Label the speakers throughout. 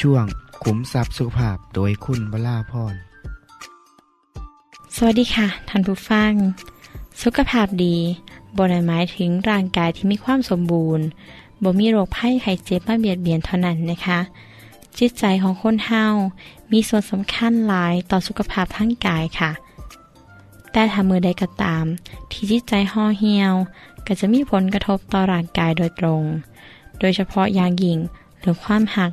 Speaker 1: ช่วงขุมทรัพย์สุขภาพโดยคุณวราพร
Speaker 2: สวัสดีค่ะท่านผู้ฟัง สุขภาพดีบนหมายถึงร่างกายที่มีความสมบูรณ์บ่มีโรคภัยไข้เจ็บมาเบียดเบียนเท่านั้นนะคะ จิตใจของคนเฮามีส่วนสำคัญหลายต่อสุขภาพทั้งกายค่ะ แต่ถ้ามือใดก็ตาม ที่จิตใจห่อเหี่ยว ก็จะมีผลกระทบต่อร่างกายโดยตรง โดยเฉพาะอย่างยิ่งเรื่อความหัก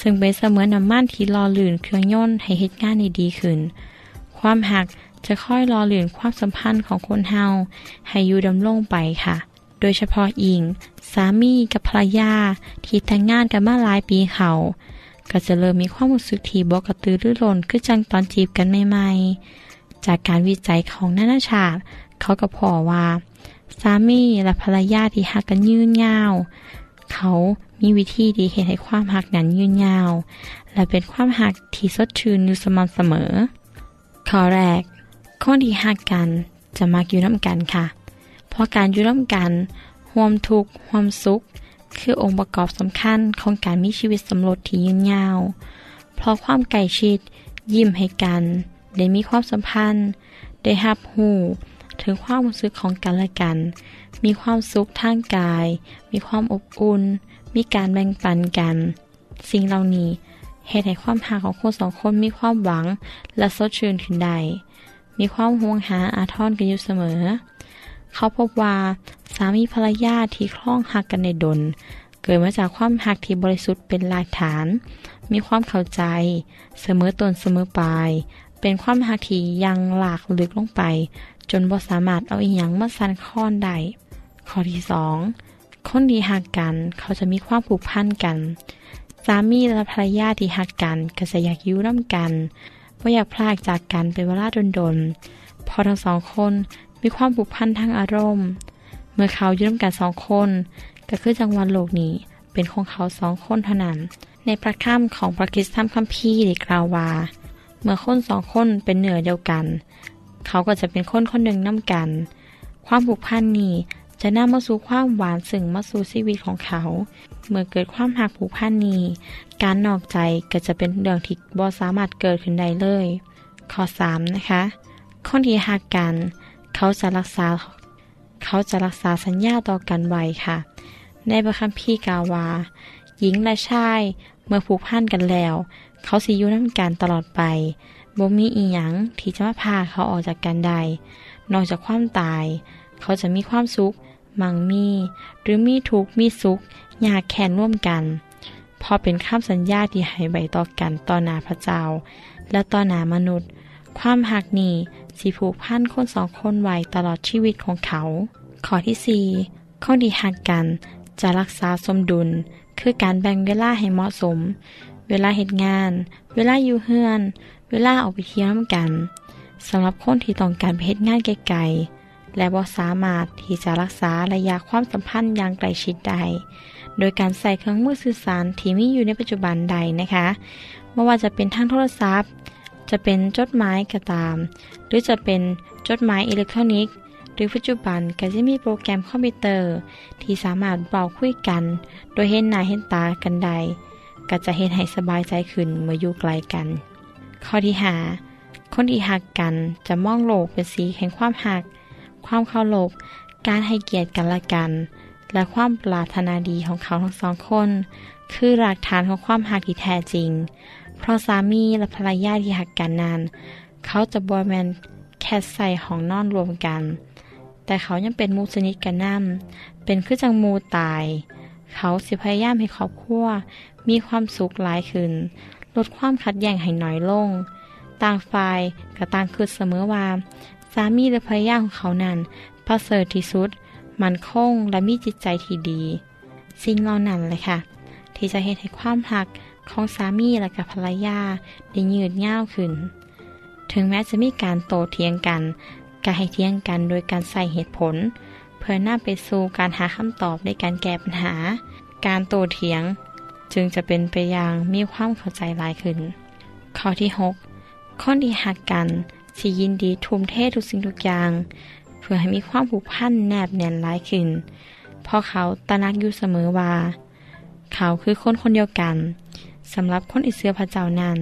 Speaker 2: ซึ่งเป็นเสมือนน้ำมันที่รอลื่นเครื่องยนต์ให้เหตุงานได้ดีขึ้น ความหักจะค่อยรอลื่นความสัมพันธ์ของคนเฮาให้อยู่ดำรงไปค่ะ โดยเฉพาะอิง สามีกับภรรยาที่แต่งงานกันมาหลายปีเขาก็จะเริ่มมีความรู้สึกที่บกระตือรือร้นคือจังตอนจีบกันใหม่ๆ จากการวิจัยของนานาชาติ เขาก็พอว่า สามีและภรรยาที่หักกันยืนยาว เขามีวิธีดีเหตุให้ความหักนั้นยืนยาว และเป็นความหักที่สดชื่นอยู่สม่ำเสมอ ข้อแรก คนที่หักกันจะมักอยู่น้ำกันค่ะ เพราะการอยู่น้ำกันห่วมทุกข์ห่วมสุข คือองค์ประกอบสำคัญของการมีชีวิตสมรสที่ยืนยาว เพราะความใกล้ชิด ยิ้มให้กัน ได้มีความสัมพันธ์ ได้หับหู ถึงความรู้สึกของกันและกัน มีความสุขทางกาย มีความอบอุ่น มีการแบ่งปันกัน สิ่งเหล่านี้เหตุให้ความหาของคนสองคนมีความหวังและสดชื่นขึ้นได้ มีความห่วงหาอาทรกันอยู่เสมอ เขาพบว่าสามีภรรยาที่คล้องหักกันในดน เกิดมาจากความหักที่บริสุทธิ์เป็นรากฐาน มีความเข้าใจ เสมอตนเสมอปลาย เป็นความหักที่ยังหลากลึกลงไป จนบ่สามารถเอาอีหยังมาสั่นคลอนได้ข้อที่สองคนที่หักกันเขาจะมีความผูกพันกันสามีและภรรยาที่หักกันก็จะอยากยู่ร่วมกันว่าอยากพลากจากกันเป็นเวลาดนๆพอทั้งสองคนมีความผูกพันทางอารมณ์ เมื่อเขายู่ร่วมกันสองคนก็คือจังหวัดโลกนี้เป็นของเขาสองคนเท่านั้น ในพระคัมของพระคิสต์ธรรมคัมภีร์ได้กล่าวว่า เมื่อคนสองคนเป็นเหนือเดียวกัน เขาก็จะเป็นคนคนหนึ่งน้ากัน ความผูกพันนี้จะนำมาสู่ความหวานซึ่งมาสู่ชีวิตของเขา เมื่อเกิดความหักผูกพันนี้ การนอกใจก็จะเป็นเรื่องที่บ่สามารถเกิดขึ้นได้เลย ข้อ3นะคะคนที่หักกัน เขาจะรักษา เขาจะรักษาสัญญาต่อกันไว้ค่ะ ในพระคัมภีร์กาวา หญิงและชาย เมื่อผูกพันกันแล้ว เขาสิอยู่น้ำกันตลอดไป บ่มีอีหยังที่จะมาพาเขาออกจากกันได้นอกจากความตาย เขาจะมีความสุข มั่งมี หรือมีทุกข์มีสุขอยากแข่นร่วมกัน พอเป็นข้ามสัญญาที่ให้ใบต่อกันต่อหนาพระเจ้า และต่อหนามนุษย์ ความหักนี้สิผูกพันคนสองคนไว้ตลอดชีวิตของเขา ข้อที่สี่คนที่หักกันจะรักษาสมดุล คือการแบ่งเวลาให้เหมาะสม เวลาเหตุงาน เวลาอยู่เฮือน เวลาออกไปเที่ยวกันสำหรับคนที่ต้องการไปเหตุงานไกลๆและบ่สามารถที่จะรักษาระยะความสัมพันธ์อย่างใกล้ชิดได้โดยการใส่เครื่องมือสื่อสารที่มีอยู่ในปัจจุบันใดนะคะไม่ว่าจะเป็นทางโทรศัพท์ จะเป็นจดหมายก็ตาม หรือจะเป็นจดหมายอิเล็กทรอนิกส์ หรือปัจจุบันก็จะมีโปรแกรมคอมพิวเตอร์ ที่สามารถเบาคุยกัน โดยเห็นหน้าเห็นตากันใด ก็จะเห็นให้สบายใจขึ้นเมื่ออยู่ไกลกัน ข้อที่หาคนที่หักกันจะมองโลกเป็นสีแห่งความหัก ความเคารพการให้เกียรติกันและกัน และความปรารถนาดีของเขาทั้งสองคน คือหลักฐานของความหักที่แท้จริง เพราะสามีและภรรยาที่หักกันนานเขาจะบวแมนแค่ใส่ของนอนรวมกัน แต่เขายังเป็นมูสนิทกันนั่มเป็นคือจังมูตาย เขาสิพยายามให้ครอบครัว มีความสุขหลายขึ้น ลดความขัดแย้งให้น้อยลง ต่างฝ่ายก็ต่างคือเสมอว่า สามีและภรรยาของเขานั้นประเสริฐที่สุด มันคงและมีจิตใจที่ดี สิ่งเหล่านั้นเลยค่ะ ที่จะเห็นให้ความหักของสามีและกับภรรยาได้ยืดยาวขึ้น ถึงแม้จะมีการโตเถียงกันก็ให้เถียงกันโดยการใส่เหตุผล เพื่อนำไปสู่การหาคำตอบในการแก้ปัญหา การโตเถียง จึงจะเป็นไปอย่างมีความเข้าใจหลายขึ้น ข้อที่6คนที่หักกันสิยินดีทุ่มเททุกสิ่งทุกอย่าง เพื่อให้มีความผูกพันแนบแน่นหลายขึ้นเพราะเขาตระหนักอยู่เสมอว่า เขาคือคนคนเดียวกันสำหรับคนอิเสือพระเจ้านั้น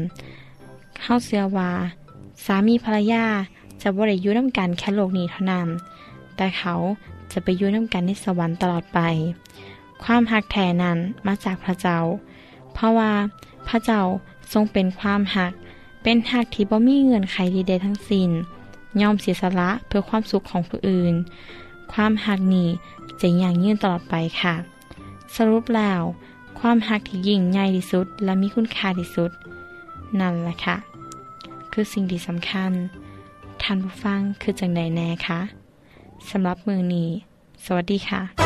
Speaker 2: เข้าเสือว่า สามีภรรยาจะบริยุน้ำกันแค่โลกนี้เท่านั้น แต่เขาจะไปยู่น้ำกันในสวรรค์ตลอดไป ความหักแท้นั้นมาจากพระเจ้า เพราะว่าพระเจ้าทรงเป็นความหัก เป็นหักที่บ่มีเงื่อนไขใดๆทั้งสิ้นยอมเสียสละเพื่อความสุขของผู้อื่น ความหักนี้จะอย่างยืนตลอดไปค่ะ สรุปแล้ว ความหักที่ยิ่งใหญ่ที่สุด และมีคุณค่าที่สุด นั่นแหละค่ะ คือสิ่งที่สำคัญ ท่านผู้ฟังคือจังใดแน่คะสำหรับมือนี้ สวัสดีค่ะ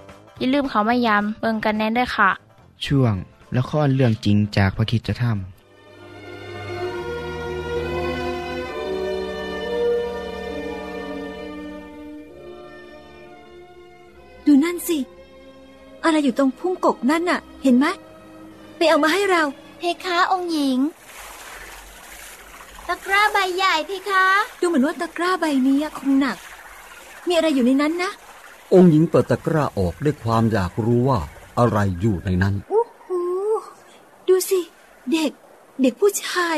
Speaker 3: อย่าลืมเขามายามเบิงกันแน่นด้วยค่ะ
Speaker 1: ช่วงละครเรื่องจริงจากพระคิดจะทำ
Speaker 4: ดูนั่นสิ อะไรอยู่ตรงพุ่งกกนั่นน่ะ เห็นไหมไปเอามาให้เรา
Speaker 5: เพคะองค์หญิง ตะกร้าใบใหญ่เพคะ
Speaker 4: ดูเหมือนว่าตะกร้าใบนี้คงหนัก มีอะไรอยู่ในนั้นนะ
Speaker 6: องค์หญิงเปิดตะกร้าออกด้วยความอยากรู้ว่าอะไรอยู่ในนั้น
Speaker 4: โอ้โห ดูสิ เด็ก เด็กผู้ชาย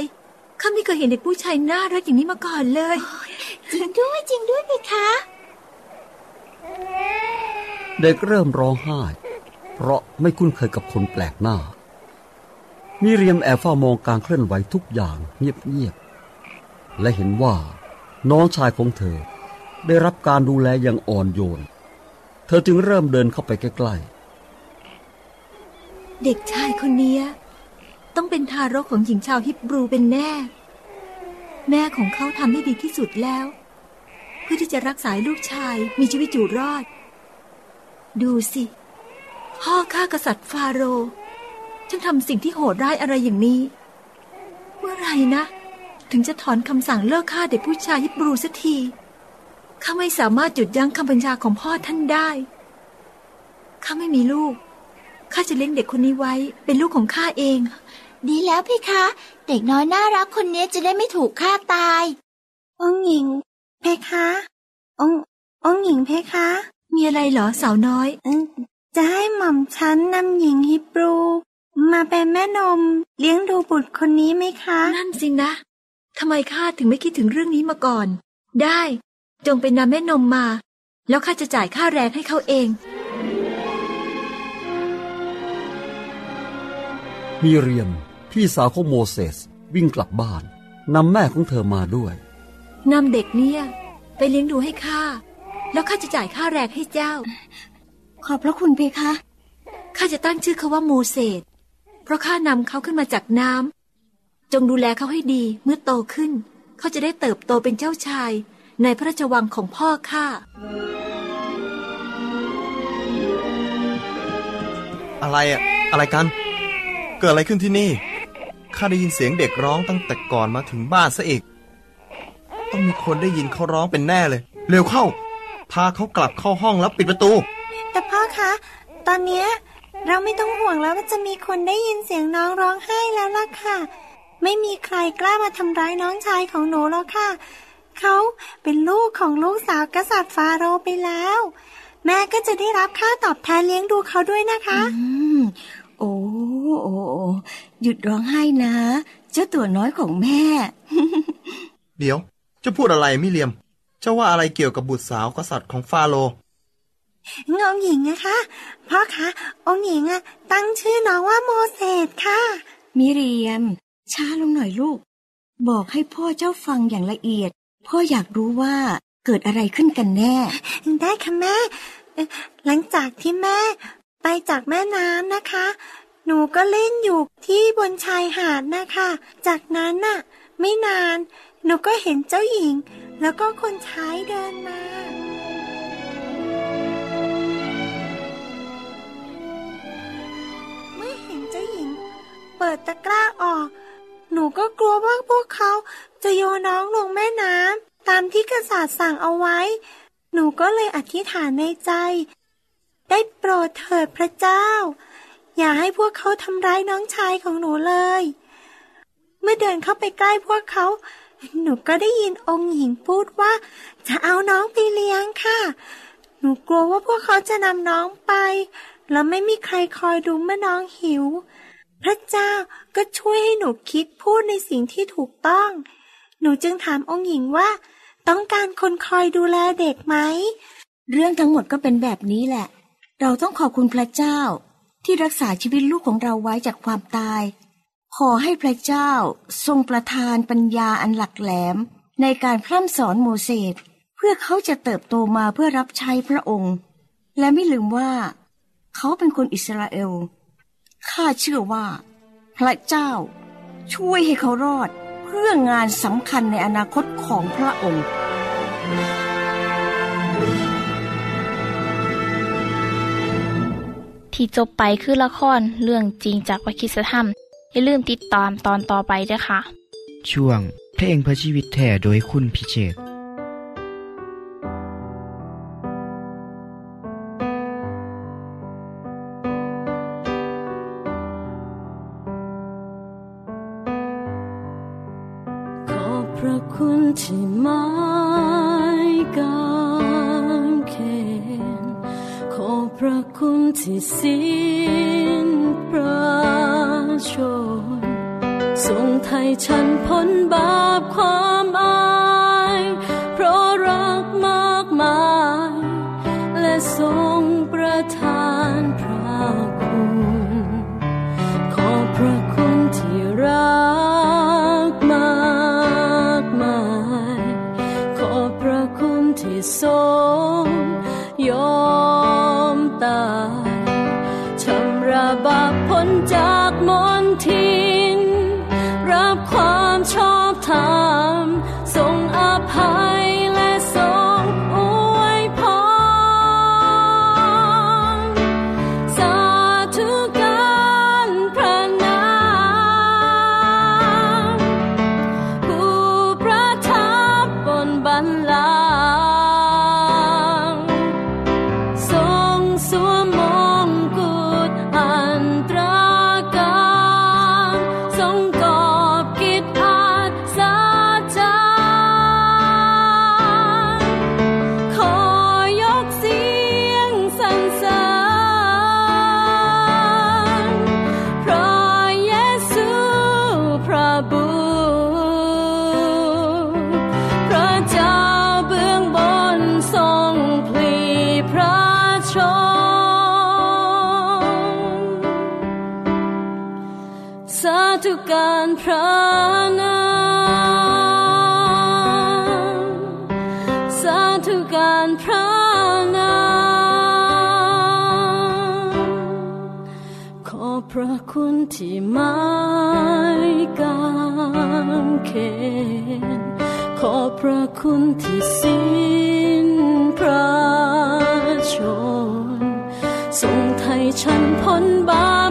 Speaker 4: ข้าไม่เคยเห็นเด็กผู้ชายน่ารักอย่างนี้มาก่อนเลย
Speaker 5: จริงด้วยจริงด้วยเพคะ
Speaker 6: เด็กเริ่มร้องไห้ เพราะไม่คุ้นเคยกับคนแปลกหน้า มิเรียมแอบเฝ้ามองการเคลื่อนไหวทุกอย่างเงียบๆ และเห็นว่า น้องชายของเธอได้รับการดูแลอย่างอ่อนโยน เธอจึงเริ่มเดินเข้าไปใกล้
Speaker 4: เด็กชายคนนี้ต้องเป็นทารกของหญิงชาวฮิบรูเป็นแน่ แม่ของเขาทำให้ดีที่สุดแล้ว เพื่อที่จะรักษาลูกชายมีชีวิตอยู่รอด ดูสิพ่อข้ากษัตริย์ฟาโรห์ฉันทำสิ่งที่โหดร้ายอะไรอย่างนี้ เมื่อไหรนะ ถึงจะถอนคำสั่งเลิกฆ่าเด็กผู้ชายฮิบรูสักที ข้าไม่สามารถหยุดยั้งคำบัญชาของพ่อท่านได้ ข้าไม่มีลูก ข้าจะเลี้ยงเด็กคนนี้ไว้ เป็นลูกของข้าเอง
Speaker 5: ดีแล้วเพคะ เด็กน้อยน่ารักคนนี้จะได้ไม่ถูกฆ่าตาย องค์หญิง เพคะ องค์องค์หญิงเพคะ
Speaker 4: มีอะไรเหรอสาวน้อย
Speaker 5: อืม
Speaker 7: จะให้หม่อมฉันนำหญิงฮิบรู มาเป็นแม่นม เลี้ยงดูบุตรคนนี้ไหมคะ
Speaker 4: นั่นสินะทำไมข้าถึงไม่คิดถึงเรื่องนี้มาก่อน ได้ จงเป็นนำแม่นมมา แล้วข้าจะจ่ายค่าแรงให้เขาเอง
Speaker 6: มีเรียม พี่สาวของโมเสสวิ่งกลับบ้านนำแม่ของเธอมาด้วย
Speaker 4: นำเด็กเนี่ย ไปเลี้ยงดูให้ข้าแล้วข้าจะจ่ายค่าแรงให้เจ้า
Speaker 7: ขอบพระคุณเพคะ
Speaker 4: ข้าจะตั้งชื่อเขาว่าโมเสสเพราะข้านำเขาขึ้นมาจากน้ำจงดูแลเขาให้ดีเมื่อโตขึ้น เขาจะได้เติบโตเป็นเจ้าชาย ในพระราชวังของพ่อข้า
Speaker 8: อะไรอะอะไรกัน เกิดอะไรขึ้นที่นี่ข้าได้ยินเสียงเด็กร้องตั้งแต่ก่อนมาถึงบ้านซะอีก ต้องมีคนได้ยินเขาร้องเป็นแน่เลย เร็วเข้า พาเขากลับเข้าห้องแล้วปิดประตู
Speaker 7: แต่พ่อคะ ตอนเนี้ยเราไม่ต้องห่วงแล้วว่าจะมีคนได้ยินเสียงน้องร้องไห้แล้วล่ะค่ะ ไม่มีใครกล้ามาทำร้ายน้องชายของหนูแล้วค่ะ เขาเป็นลูกของลูกสาวกษัตริย์ฟาโรห์ไปแล้ว แม่ก็จะได้รับค่าตอบแทนเลี้ยงดูเขาด้วยนะคะ
Speaker 9: อืมโอ้โอ้โอ้หยุดร้องไห้นะ เจ้าตัวน้อยของแม่
Speaker 8: เดี๋ยวจะพูดอะไรมิเลียมเจ้าว่าอะไรเกี่ยวกับบุตรสาวกษัตริย์ของฟาโรห์
Speaker 7: งองหญิงนะคะพ่อคะองค์หญิงอะตั้งชื่อน้องว่าโมเสสค่ะ
Speaker 9: มิเรียม ช้าลงหน่อยลูก บอกให้พ่อเจ้าฟังอย่างละเอียด พ่ออยากรู้ว่าเกิดอะไรขึ้นกันแน่
Speaker 7: ได้ค่ะแม่ หลังจากที่แม่ ไปจากแม่น้ำนะคะ หนูก็เล่นอยู่ที่บนชายหาดนะคะ จากนั้นน่ะ ไม่นาน หนูก็เห็นเจ้าหญิง แล้วก็คนใช้เดินมา เมื่อเห็นเจ้าหญิง เปิดตะกร้าออก หนูก็กลัวว่าพวกเขาจะโยน้องลงแม่น้ำตามที่กษัตริย์สั่งเอาไว้ หนูก็เลยอธิษฐานในใจ ได้โปรดเถิดพระเจ้า อย่าให้พวกเขาทำร้ายน้องชายของหนูเลย เมื่อเดินเข้าไปใกล้พวกเขา หนูก็ได้ยินองค์หญิงพูดว่า จะเอาน้องไปเลี้ยงค่ะ หนูกลัวว่าพวกเขาจะนำน้องไป แล้วไม่มีใครคอยดูเมื่อน้องหิว พระเจ้าก็ช่วยให้หนูคิดพูดในสิ่งที่ถูกต้อง หนูจึงถามองค์หญิงว่า ต้องการคนคอยดูแลเด็กไหม
Speaker 9: เรื่องทั้งหมดก็เป็นแบบนี้แหละ เราต้องขอบคุณพระเจ้า ที่รักษาชีวิตลูกของเราไว้จากความตาย ขอให้พระเจ้าทรงประทานปัญญาอันหลักแหลม ในการพร่ำสอนโมเสสเพื่อเขาจะเติบโตมาเพื่อรับใช้พระองค์ และไม่ลืมว่า เขาเป็นคนอิสราเอล ข้าเชื่อว่า พระเจ้าช่วยให้เขารอดเพื่องานสำคัญในอนาคตของพระองค์
Speaker 3: ที่จบไปคือละครเรื่องจริงจากวิคิสธรรม อย่าลืมติดตามตอนต่อไปด้วยค่ะ
Speaker 1: ช่วงเพลงเพื่อชีวิตแท่โดยคุณพิเชษ
Speaker 10: คุณที่ไม่กางเขนขอบพระคุณที่สิ้นประชนทรงไทยฉันพ้นบาปความ นามขอพระคุณที่ไม่กางเขนขอพระคุณที่สิ้นพระชนทรงไทยฉันพ้นบา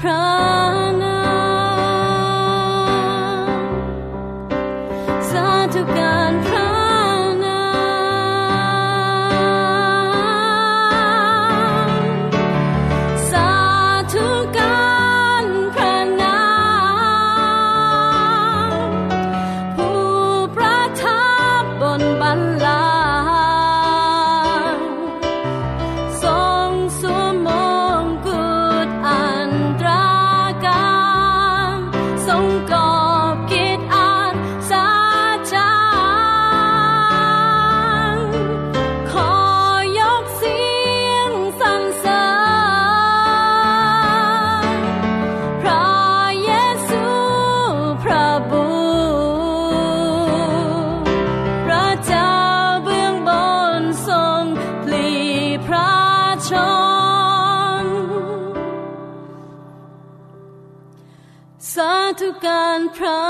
Speaker 10: promise. พระ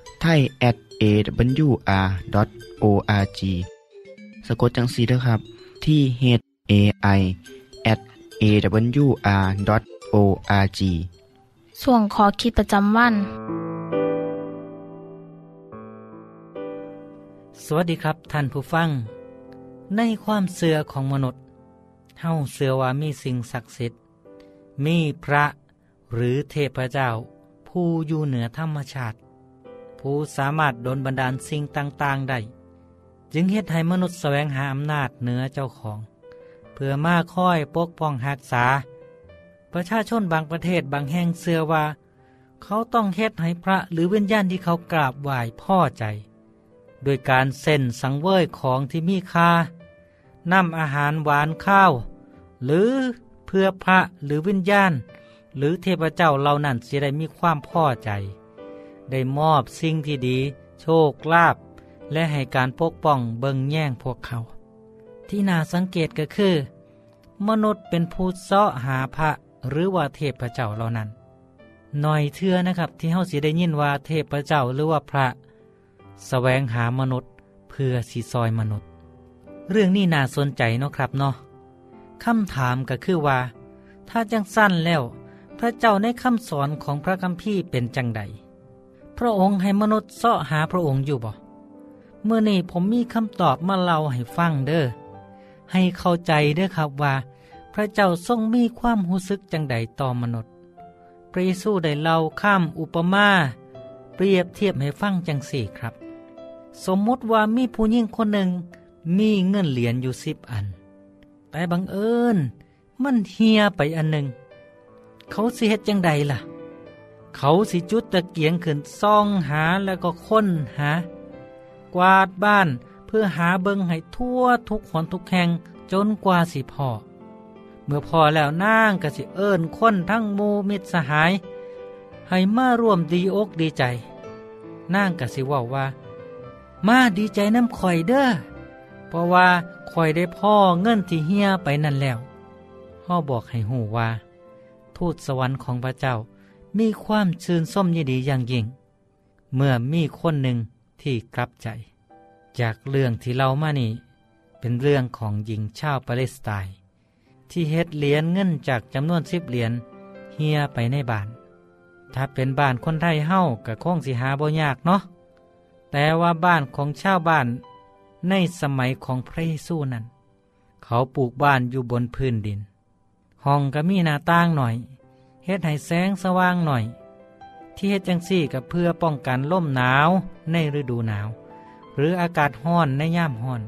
Speaker 1: ไทย at awr.org สะกดจังสีนะครับ ที่ h a i at awr.org
Speaker 3: ส่วนขอคิดประจำวัน
Speaker 11: สวัสดีครับท่านผู้ฟัง ในความเสื่อของมนุษย์เฮาเสื่อว่ามีสิ่งศักดิ์สิทธิ์ มีพระหรือเทพเจ้า ผู้อยู่เหนือธรรมชาติ ผู้สามารถดลบันดาลสิ่งต่างๆได้ จึงเฮ็ดให้มนุษย์แสวงหาอำนาจเหนือเจ้าของ เพื่อมาค่อยปกป้องรักษา ประชาชนบางประเทศบางแห่งเสื่อว่า เขาต้องเฮ็ดให้พระหรือวิญญาณที่เขากราบไหว้พ่อใจ โดยการเส้นสังเวยของที่มีค่านำอาหารหวานข้าว หรือเพื่อพระหรือวิญญาณ หรือเทพเจ้าเหล่านั้นจะได้มีความพ่อใจ ได้มอบสิ่งที่ดี โชคลาภและให้การปกป้องเบิงแย่งพวกเขา ที่น่าสังเกตก็คือ มนุษย์เป็นผู้เสาะหาพระหรือว่าเทพเจ้าเหล่านั้นหน่อยเทื่อนะครับ ที่เฮาสิได้ยินว่าเทพเจ้าหรือว่าพระสแสวงหามนุษย์เพื่อสีซอยมนุษย์ เรื่องนี้น่าสนใจเนาะครับเนาะคำถามก็คือว่า ถ้าจังสั้นแล้ว พระเจ้าในคำสอนของพระคัมภีร์เป็นจังใด พระองค์ให้มนุษย์เสาะหาพระองค์อยู่บ่เมื่อนี้ผมมีคำตอบมาเล่าให้ฟังเด้อให้เข้าใจเด้อครับว่า พระเจ้าทรงมีความรู้สึกจังใดต่อมนุษย์พระเยซูได้เล่าข้ามอุปมา เปรียบเทียบให้ฟังจังสี่ครับ สมมุติว่ามีผู้หญิงคนหนึ่งมีเงินเหรียญอยู่สิบอัน แต่บังเอิญมันเฮียไปอันหนึ่ง เขาสิเฮ็ดจังใดล่ะ เขาสิจุดตะเกียงขึ้นซ่องหาแล้วก็ค้นหา กวาดบ้านเพื่อหาเบิงให้ทั่วทุกหนทุกแห่งจนกว่าสิพอ เมื่อพอแล้วนางก็สิเอิ้นคนทั้งมูมิตรสหาย ให้มาร่วมดีอกดีใจนางก็สิว่าว่า มาดีใจน้ำข่อยเด้อเพราะว่าข่อยได้พ่อเงินที่เฮียไปนั่นแล้วพ่อบอกให้หูว่า ทูตสวรรค์ของพระเจ้า มีความชื่นส้มยินดีอย่างยิ่ง เมื่อมีคนหนึ่งที่กลับใจ จากเรื่องที่เรามานี่ เป็นเรื่องของหญิงชาวปาเลสไตน์ที่เฮ็ดเหรียญเงินจากจำนวนสิบเหรียญเฮียไปในบ้าน ถ้าเป็นบ้านคนไทยเฮ้าก็คงสิหาบ่ยากเนาะแต่ว่าบ้านของชาวบ้านในสมัยของพระเยซูนั้น เขาปลูกบ้านอยู่บนพื้นดิน ห้องก็มีหน้าต่างหน่อย ฮ็ดให้แสงสว่างหน่อย ที่เฮ็ดจังซี่ก็เพื่อป้องกันลมหนาวในฤดูหนาว หรืออากาศห้อนในยามห้อน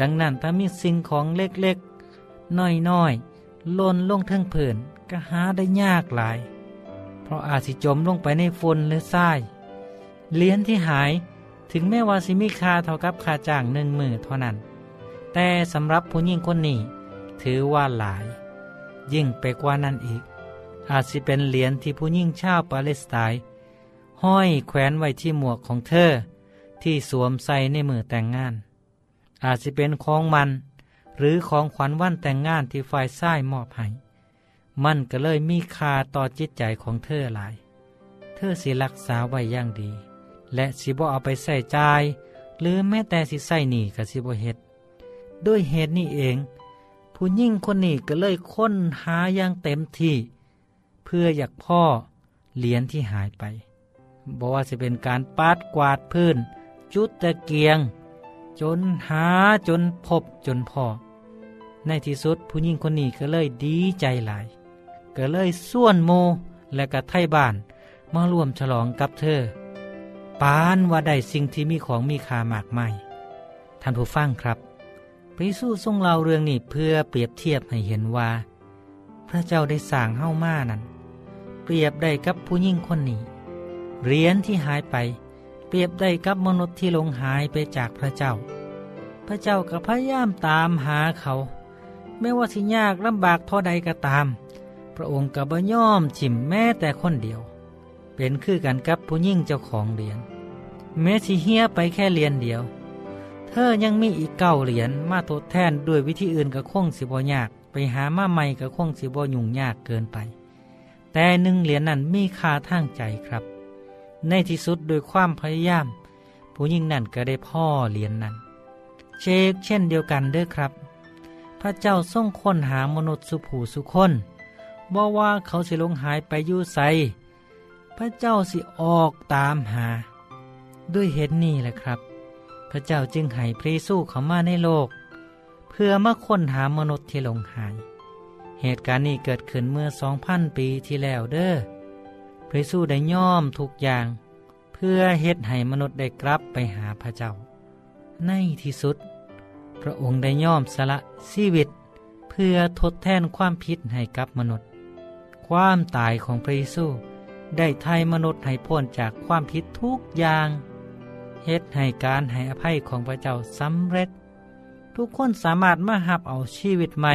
Speaker 11: ดังนั้นถ้ามีสิ่งของเล็กๆน้อยๆล่นลงเทิงเผินก็หาได้ยากหลาย เพราะอาจสิจมลงไปในฝนหรือทรายเหรียญที่หายถึงแม้ว่าสิมีค่าเท่ากับค่าจ้างหนึ่งมือเท่านั้น แต่สำหรับผู้หญิงคนนี้ถือว่าหลาย ยิ่งไปกว่านั้นอีก อาจสิเป็นเหรียญที่ผู้หญิงชาวปาเลสไตน์ห้อยแขวนไว้ที่หมวกของเธอ ที่สวมใส่ในมือแต่งงาน อาจสิเป็นของมัน หรือของขวัญวันแต่งงานที่ฝ่ายซ้ายมอบให้มันก็เลยมีคาต่อจิตใจของเธอหลาย เธอสิรักษาไว้อย่างดี และสิบ่เอาไปใส่ใจหรือแม้แต่สิใส่หนีกับสิบ่เฮ็ดด้วยเหตุนี้เอง ผู้ยิ่งคนนี้ก็เลยค้นหาอย่างเต็มที่ เพื่ออยากพ่อเหรียญที่หายไปบอกว่าจะเป็นการปาดกวาดพื้น จุดตะเกียง จนหาจนพบจนพอ ในที่สุดผู้หญิงคนนี้ก็เลยดีใจหลาย ก็เลยส่วนโมและก็ไทบ้านมาร่วมฉลองกับเธอ ปานว่าได้สิ่งที่มีของมีค่ามากมายท่านผู้ฟังครับพระเยซูทรงเล่าเรื่องนี้เพื่อเปรียบเทียบให้เห็นว่า พระเจ้าได้สร้างเฮ้ามานั้น เปรียบได้กับผู้หญิงคนนี้เหรียญที่หายไป เปรียบได้กับมนุษย์ที่ลงหายไปจากพระเจ้า พระเจ้าก็พยายามตามหาเขา ไม่ว่าสิยากลำบากเท่าใดก็ตาม พระองค์ก็บ่ย่อมฉิมแม้แต่คนเดียว เป็นคือกันกับผู้ยิ่งเจ้าของเหรียญแม้สิเฮียไปแค่เหรียญเดียว เธอยังมีอีกเก้าเหรียญมาทดแทนด้วยวิธีอื่นกับคงสิบยาก ไปหามาใหม่กับคงสิบยุ่งยากเกินไป แต่หนึ่งเหรียญนั้นมีค่าทางใจครับ ในที่สุดโดยความพยายาม ผู้ยิ่งนั่นก็ได้พ่อเหรียญนนั้น เชกเช่นเดียวกันเด้อครับ พระเจ้าทรงค้นหามนุษย์สุผูสุคนบอกว่าเขาสิลงหายไปอยู่ใสพระเจ้าสิออกตามหา ด้วยเหตุนี้แหละครับ พระเจ้าจึงให้พระเยซูเข้ามาในโลก เพื่อมาค้นหามนุษย์ที่หลงหาย เหตุการณ์นี้เกิดขึ้นเมื่อสองพันปีที่แล้วเด้อพระสู้ได้ย่อมทุกอย่าง เพื่อเฮ็ดให้มนุษย์ได้กลับไปหาพระเจ้า ในที่สุด พระองค์ได้ย่อมสละชีวิต เพื่อทดแทนความผิดให้กับมนุษย์ ความตายของพระเยซูได้ไทยมนุษย์ให้พ้นจากความผิดทุกอย่างเฮ็ดให้การให้อภัยของพระเจ้าสำเร็จ ทุกคนสามารถมาหับเอาชีวิตใหม่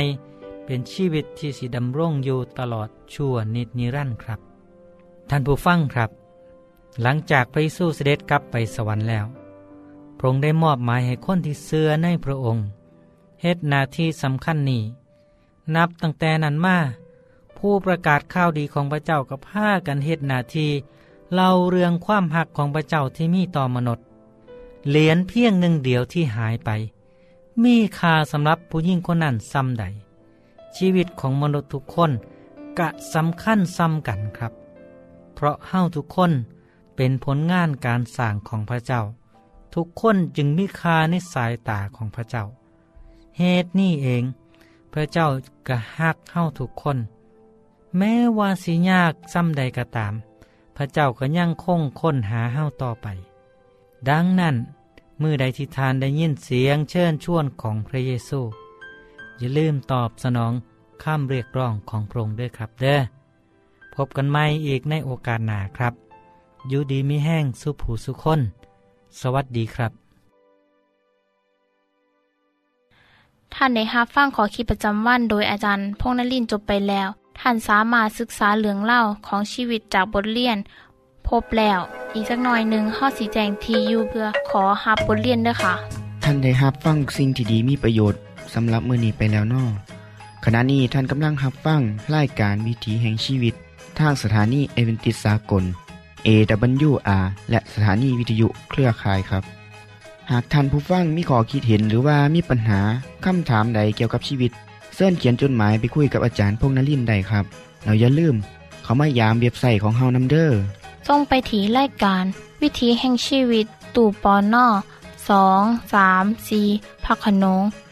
Speaker 11: เป็นชีวิตที่สิดำรงอยู่ตลอดชั่วนิดนิรันดร์ครับ ท่านผู้ฟังครับ หลังจากพระเยซูเสด็จกลับไปสวรรค์แล้ว พระองค์ได้มอบหมายให้คนที่เสื่อในพระองค์เฮ็ดนาที่สำคัญนี้ นับตั้งแต่นั้นมาผู้ประกาศข่าวดีของพระเจ้ากับผ้ากันเฮ็ดนาทีเล่าเรื่องความหักของพระเจ้าที่มีต่อมนุษย์ เหรียญเพียงหนึ่งเดียวที่หายไป มีค่าสำหรับผู้ยิ่งคนนั้นซ้ำใด ชีวิตของมนุษย์ทุกคนกะสำคัญซ้ำกันครับ เพราะเฮาทุกคนเป็นผลงานการสร้างของพระเจ้า ทุกคนจึงมีค่าในสายตาของพระเจ้า เหตุนี้เอง พระเจ้ากะฮักเฮาทุกคน แม้ว่าสิยากซ้ำใดก็ตาม พระเจ้าก็ยังคงค้นหาเฮาต่อไป ดังนั้น มือใดที่ทานได้ยินเสียงเชิญชวนของพระเยซู อย่าลืมตอบสนองข้ามเรียกร้องของพระองค์ด้วยครับเด้อพบกันใหม่อีกในโอกาสหน้าครับอยู่ดีมีแห้งสุผูสุคน สวัสดีครับ
Speaker 3: ท่านในฮับฟังขอคิดประจำวันโดยอาจารย์พงนลินจบไปแล้ว ท่านสามารถศึกษาเหลืองเล่าของชีวิตจากบทเรียน พบแล้ว อีกสักหน่อยหนึ่งข้อสีแจงทียูเพื่อขอฮับบทเรียนด้วยค่ะ
Speaker 1: ท่านได้ฮับฟังสิ่งที่ดีมีประโยชน์ สำหรับมือนีไปแล้วนอขณะนี้ท่านกำลังฮับฟังรายการวิถีแห่งชีวิต ทางสถานีเอเวนติสากล AWR และสถานีวิทยุเครือข่ายครับ หากท่านผู้ฟังมีข้อคิดเห็นหรือว่ามีปัญหาคำถามใดเกี่ยวกับชีวิตเสินเขียนจดหมายไปคุยกับอาจารย์พงนลินได้ครับ เราอย่าลืม เขามายามเว็บไซต์ของเฮานัมเดอร์
Speaker 3: ส่งไปถีรายการ วิถีแห่งชีวิต ตู่ปอนนอสองสามสีพักขนง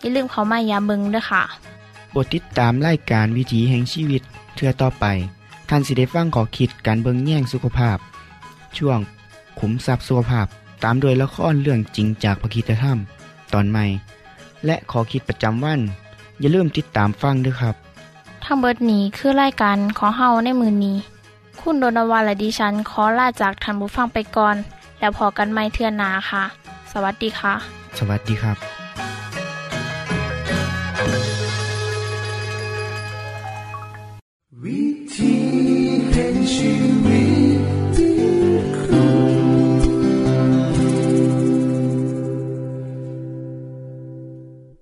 Speaker 3: อย่าลืมเขามายาเบิงด้วยค่ะ
Speaker 1: บทติดตามไล่การวิถีแห่งชีวิตเทือต่อไปท่านสิเดฟังขอคิดการเบิงแย่งสุขภาพ ช่วงขุมทรัพย์สุขภาพตามโดยละครเรื่องจริงจากพระคีตธรรม ตอนใหม่ และขอคิดประจำวัน อย่าลืมติดตามฟังด้วยครับ
Speaker 3: ทั้งเบิดนี้คือไล่การขอเฮาในมือนี้ คุณโดนวาและดิฉันขอลาจากทันบุฟังไปก่อน แล้วพอกันไม่เทื่อนนาค่ะ สวัสดีค่ะ
Speaker 1: สวัสดีครับ วิธีแห่งชีวิต